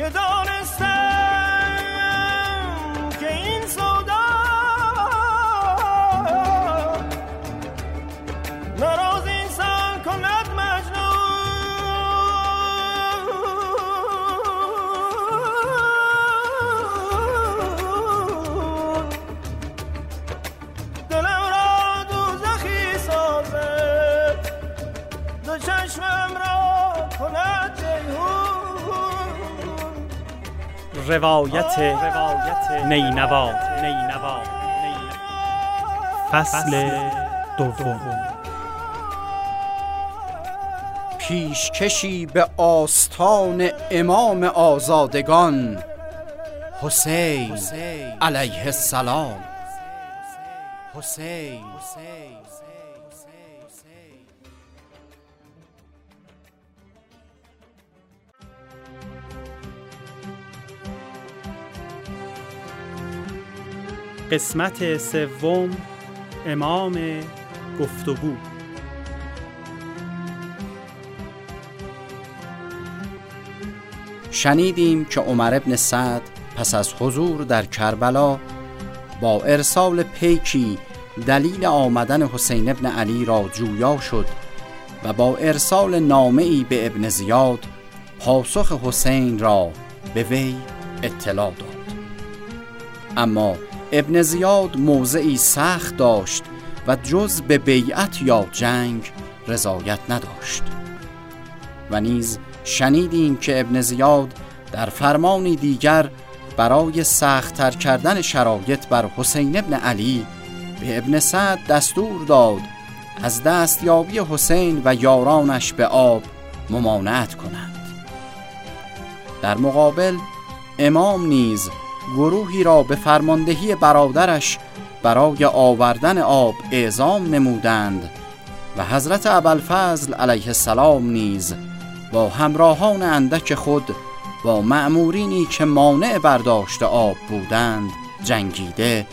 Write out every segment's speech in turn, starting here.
که دانستم روایت نینوا نینوا فصل دوم. پیشکشی به آستان امام آزادگان. حسین علیه السلام. حسین. قسمت سوم امام گفتگو. شنیدیم که عمر ابن سعد پس از حضور در کربلا با ارسال پیکی دلیل آمدن حسین ابن علی را جویا شد و با ارسال نامه ای به ابن زیاد پاسخ حسین را به وی اطلاع داد. اما ابن زیاد موضعی سخت داشت و جز به بیعت یا جنگ رضایت نداشت. و نیز شنیدیم که ابن زیاد در فرمانی دیگر برای سختتر کردن شرایط بر حسین ابن علی به ابن سعد دستور داد از دستیابی حسین و یارانش به آب ممانعت کنند. در مقابل امام نیز گروهی را به فرماندهی برادرش برای آوردن آب اعزام نمودند و حضرت ابوالفضل علیه السلام نیز با همراهان اندک خود با مأمورینی که مانع برداشت آب بودند جنگیده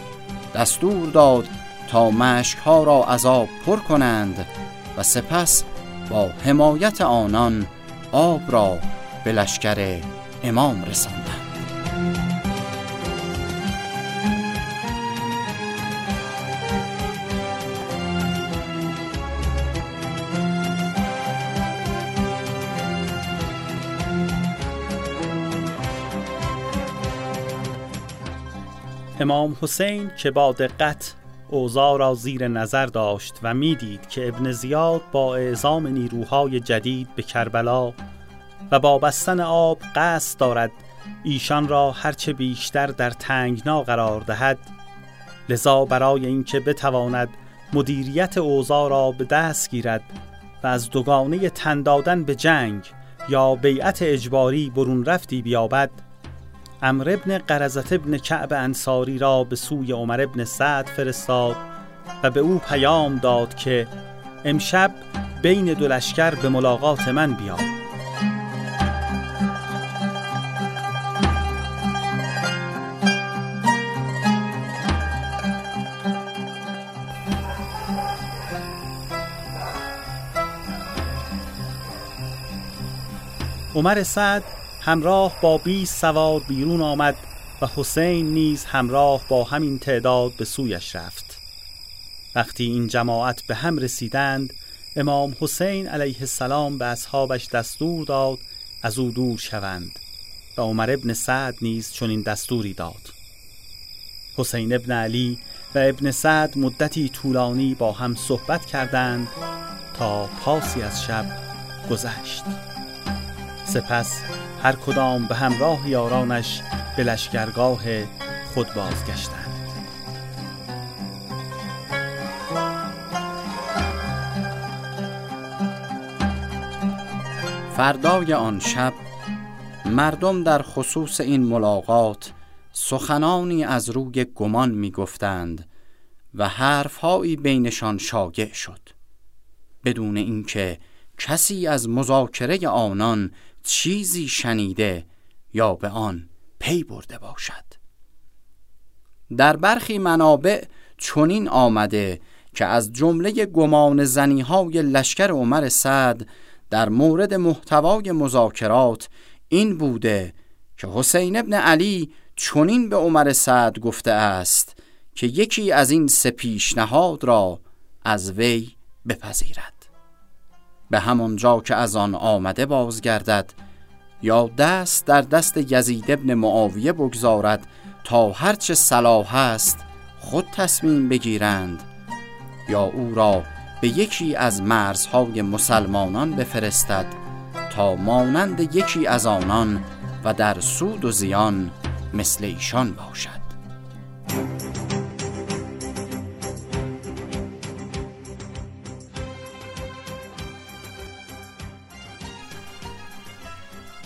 دستور داد تا مشکها را از آب پر کنند و سپس با حمایت آنان آب را به لشکر امام رساندند امام حسین که با دقت اوضاع را زیر نظر داشت و می‌دید که ابن زیاد با اعزام نیروهای جدید به کربلا و با بستن آب قصد دارد ایشان را هرچه بیشتر در تنگنا قرار دهد لذا برای اینکه بتواند مدیریت اوضاع را به دست گیرد و از دوگانه تندادن به جنگ یا بیعت اجباری برون رفتی بیابد امر ابن قرزت ابن کعب انصاری را به سوی عمر ابن سعد فرستاد و به او پیام داد که امشب بین دو لشکر به ملاقات من بیا عمر سعد همراه با 20 سوار بیرون آمد و حسین نیز همراه با همین تعداد به سویش رفت. وقتی این جماعت به هم رسیدند امام حسین علیه السلام به اصحابش دستور داد از او دور شوند و عمر ابن سعد نیز چنین دستوری داد. حسین ابن علی و ابن سعد مدتی طولانی با هم صحبت کردند تا پاسی از شب گذشت. سپس هر کدام به همراه یارانش به لشکرگاه خود بازگشتند. فردای آن شب مردم در خصوص این ملاقات سخنانی از روی گمان می گفتند و حرفهایی بینشان شاگع شد. بدون اینکه کسی از مذاکره آنان چیزی شنیده یا به آن پی برده باشد. در برخی منابع چنین آمده که از جمله گمان زنیهای لشکر عمر سعد در مورد محتوای مذاکرات این بوده که حسین ابن علی چنین به عمر سعد گفته است که یکی از این سه پیشنهاد را از وی بپذیرد. به همون جا که از آن آمده بازگردد یا دست در دست یزید ابن معاویه بگذارد تا هرچه صلاح است خود تصمیم بگیرند یا او را به یکی از مرزهای مسلمانان بفرستد تا مانند یکی از آنان و در سود و زیان مثل ایشان باشد.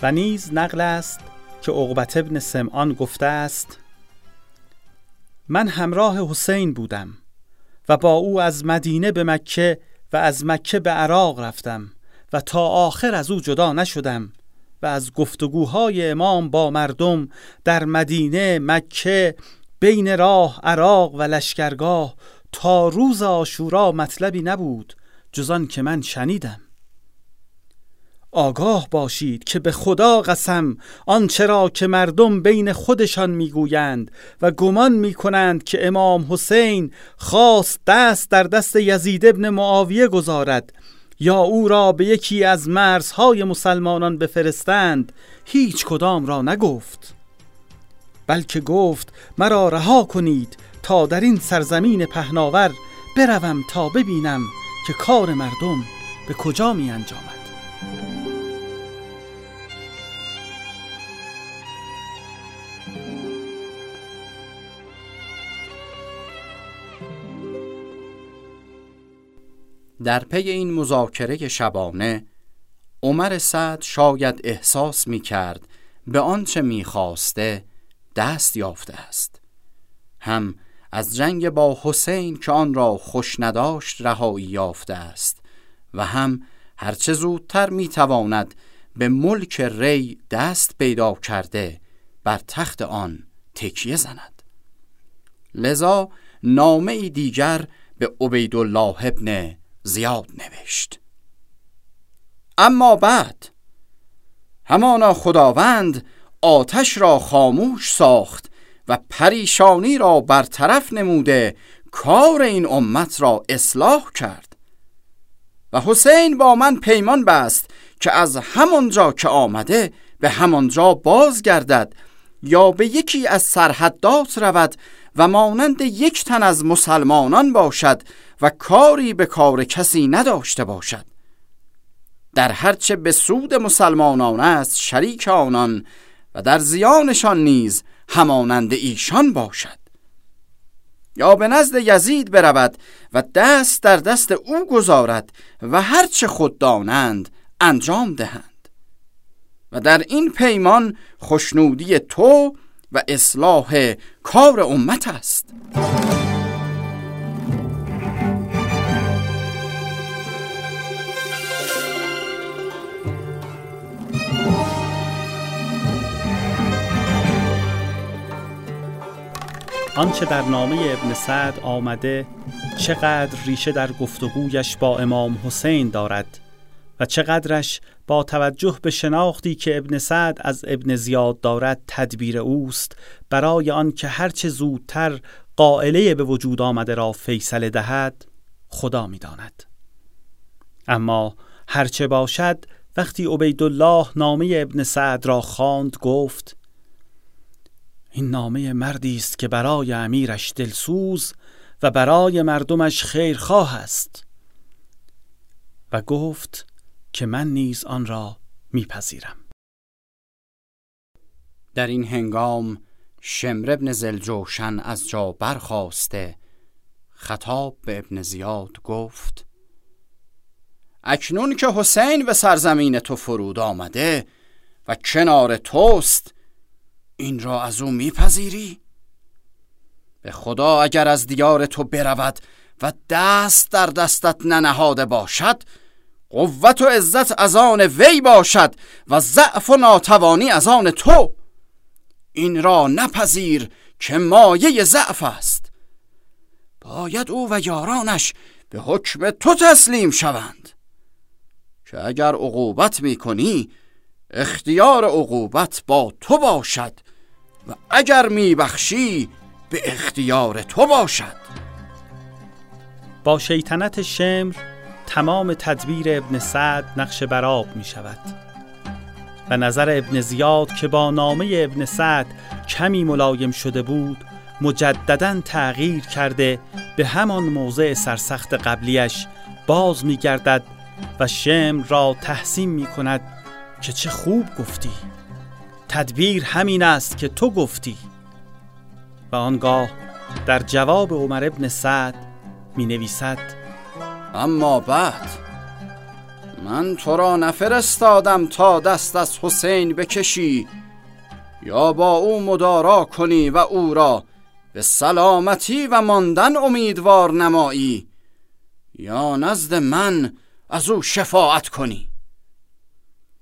و نیز نقل است که عقبت ابن سمعان گفته است من همراه حسین بودم و با او از مدینه به مکه و از مکه به عراق رفتم و تا آخر از او جدا نشدم و از گفتگوهای امام با مردم در مدینه مکه بین راه عراق و لشکرگاه تا روز آشورا مطلبی نبود جزان که من شنیدم. آگاه باشید که به خدا قسم آنچه که مردم بین خودشان می‌گویند و گمان می‌کنند که امام حسین خواست دست در دست یزید ابن معاویه گذارد یا او را به یکی از مرزهای مسلمانان بفرستند هیچ کدام را نگفت. بلکه گفت مرا رها کنید تا در این سرزمین پهناور بروم تا ببینم که کار مردم به کجا می انجامد در پی این مذاکره شبانه عمر سعد شاید احساس می کرد به آنچه می خواسته دست یافته است. هم از جنگ با حسین که آن را خوش نداشت رهایی یافته است و هم هرچه زودتر می تواند به ملک ری دست پیدا کرده بر تخت آن تکیه زند. لذا نامه دیگر به عبیدالله ابن زیاد نوشت. اما بعد همانا خداوند آتش را خاموش ساخت و پریشانی را برطرف نموده کار این امت را اصلاح کرد. و حسین با من پیمان بست که از همانجا که آمده به همانجا بازگردد یا به یکی از سرحدات رود و مانند یک تن از مسلمانان باشد و کاری به کار کسی نداشته باشد. در هرچه به سود مسلمانان است شریک آنان و در زیانشان نیز همانند ایشان باشد. یا به نزد یزید برود و دست در دست او گذارد و هرچه خود دانند انجام دهند. و در این پیمان خوشنودی تو و اصلاح کار امت است. آنچه در نامه ابن سعد آمده چقدر ریشه در گفتگویش با امام حسین دارد و چقدرش با توجه به شناختی که ابن سعد از ابن زیاد دارد تدبیر اوست برای آنکه هرچه زودتر قائله به وجود آمده را فیصله دهد خدا می‌داند. اما هرچه باشد وقتی عبیدالله نامه ابن سعد را خواند گفت این نامه مردی است که برای امیرش دلسوز و برای مردمش خیرخواه است. و گفت که من نیز آن را میپذیرم. در این هنگام شمر ابن زلجوشن از جا برخواسته خطاب به ابن زیاد گفت اکنون که حسین به سرزمین تو فرود آمده و کنار توست این را از او میپذیری؟ به خدا اگر از دیار تو برود و دست در دستت ننهاده باشد قوت و عزت از آن وی باشد و ضعف و ناتوانی از آن تو. این را نپذیر که مایه ضعف است. باید او و یارانش به حکم تو تسلیم شوند. که اگر عقوبت می کنی اختیار عقوبت با تو باشد. و اگر میبخشی به اختیار تو باشد. با شیطنت شمر تمام تدبیر ابن سعد نقش براب می شود و نظر ابن زیاد که با نامه ابن سعد کمی ملایم شده بود مجددا تغییر کرده به همان موضع سرسخت قبلیش باز می گردد و شمر را تحسین می کند که چه خوب گفتی. تدبیر همین است که تو گفتی. و آنگاه در جواب عمر ابن سعد می نویسد اما بعد من تو را نفرستادم تا دست از حسین بکشی یا با او مدارا کنی و او را به سلامتی و ماندن امیدوار نمایی یا نزد من از او شفاعت کنی.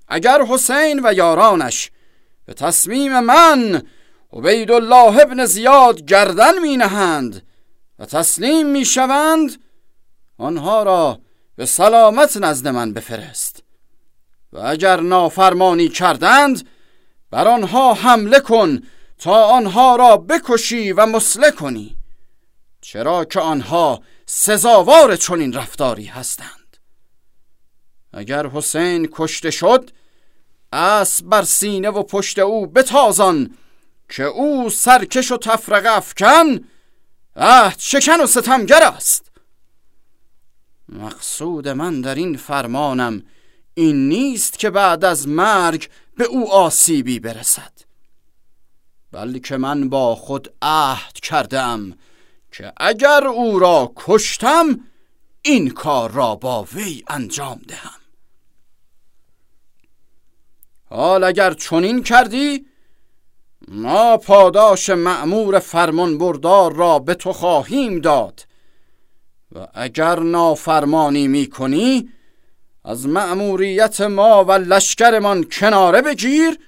اگر حسین و یارانش به تصمیم من عبید الله ابن زیاد گردن می نهند و تسلیم می شوند آنها را به سلامت نزد من بفرست. و اگر نافرمانی کردند بر آنها حمله کن تا آنها را بکشی و مسله کنی چرا که آنها سزاوار چنین رفتاری هستند. اگر حسین کشته شد اسب بر سینه و پشت او بتازان که او سرکش و تفرق افکن عهد شکن و ستمگر است. مقصود من در این فرمانم این نیست که بعد از مرگ به او آسیبی برسد. بلکه من با خود عهد کردم که اگر او را کشتم این کار را با وی انجام دهم. حال اگر چنین کردی ما پاداش معمور فرمان بردار را به تو خواهیم داد. و اگر نافرمانی می کنی از مأموریت ما و لشکرمان کناره بگیر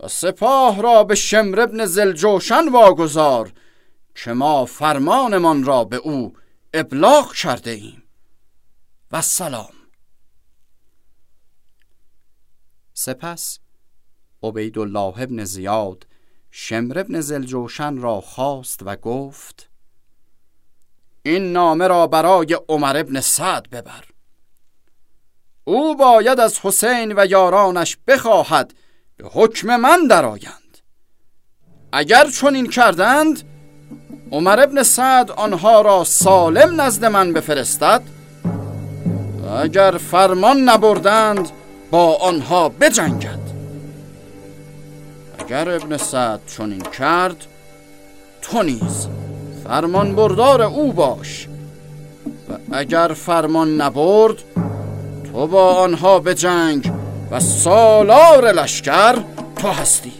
و سپاه را به شمر ابن زلجوشن واگذار که ما فرمانمان را به او ابلاغ کرده ایم. و سلام. سپس عبیدالله ابن زیاد شمر ابن زلجوشن را خواست و گفت این نامه را برای عمر ابن سعد ببر. او باید از حسین و یارانش بخواهد به حکم من درآیند. اگر چنین کردند عمر ابن سعد آنها را سالم نزد من بفرستد. اگر فرمان نبردند با آنها بجنگد. اگر ابن سعد چنین کرد تو نیز فرمان بردار او باش و اگر فرمان نبرد تو با آنها به جنگ و سالار لشکر تو هستی.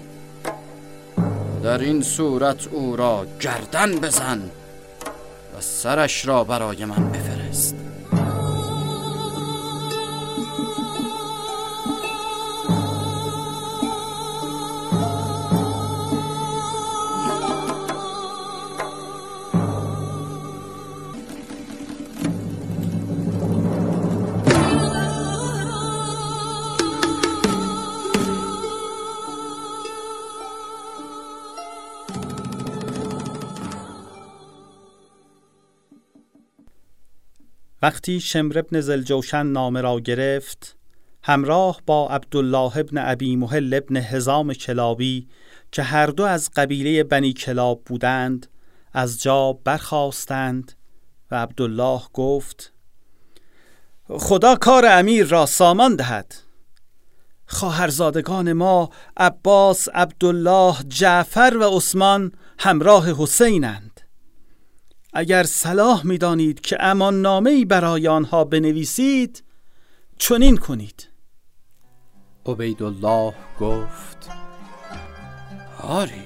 در این صورت او را گردن بزن و سرش را برای من بفرست. وقتی شمر ابن زلجوشن نامه را گرفت همراه با عبدالله ابن ابی محل ابن هزام کلابی که هر دو از قبیله بنی کلاب بودند از جا برخواستند و عبدالله گفت خدا کار امیر را سامان دهد. خواهرزادگان ما عباس عبدالله جعفر و عثمان همراه حسینند. اگر صلاح می‌دانید که امان نامه برای آنها بنویسید چنین کنید. عبیدالله گفت آری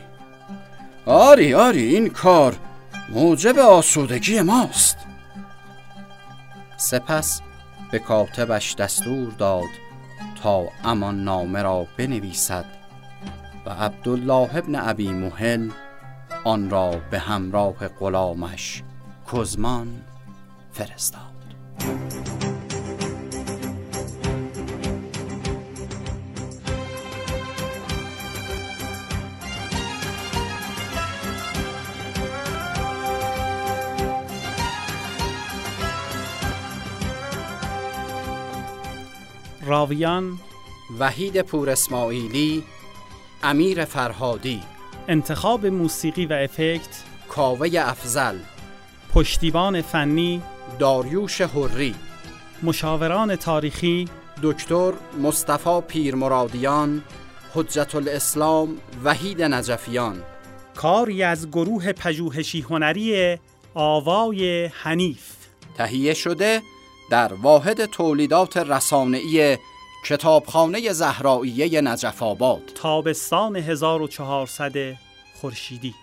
آری آری این کار موجب آسودگی ماست. سپس به کاتبش دستور داد تا امان نامه را بنویسد و عبدالله ابن ابی محل آن را به همراه غلامش کزمان فرستاد. راویان وحید پور اسماعیلی امیر فرهادی. انتخاب موسیقی و افکت کاوه افزل پشتیبان فنی داریوش حری مشاوران تاریخی دکتر مصطفی پیرمرادیان حجت الاسلام وحید نجفیان. کاری از گروه پژوهشی هنری آوای حنیف. تهیه شده در واحد تولیدات رسانه‌ای کتابخانه زهراییه نجف آباد. تابستان 1400 خورشیدی.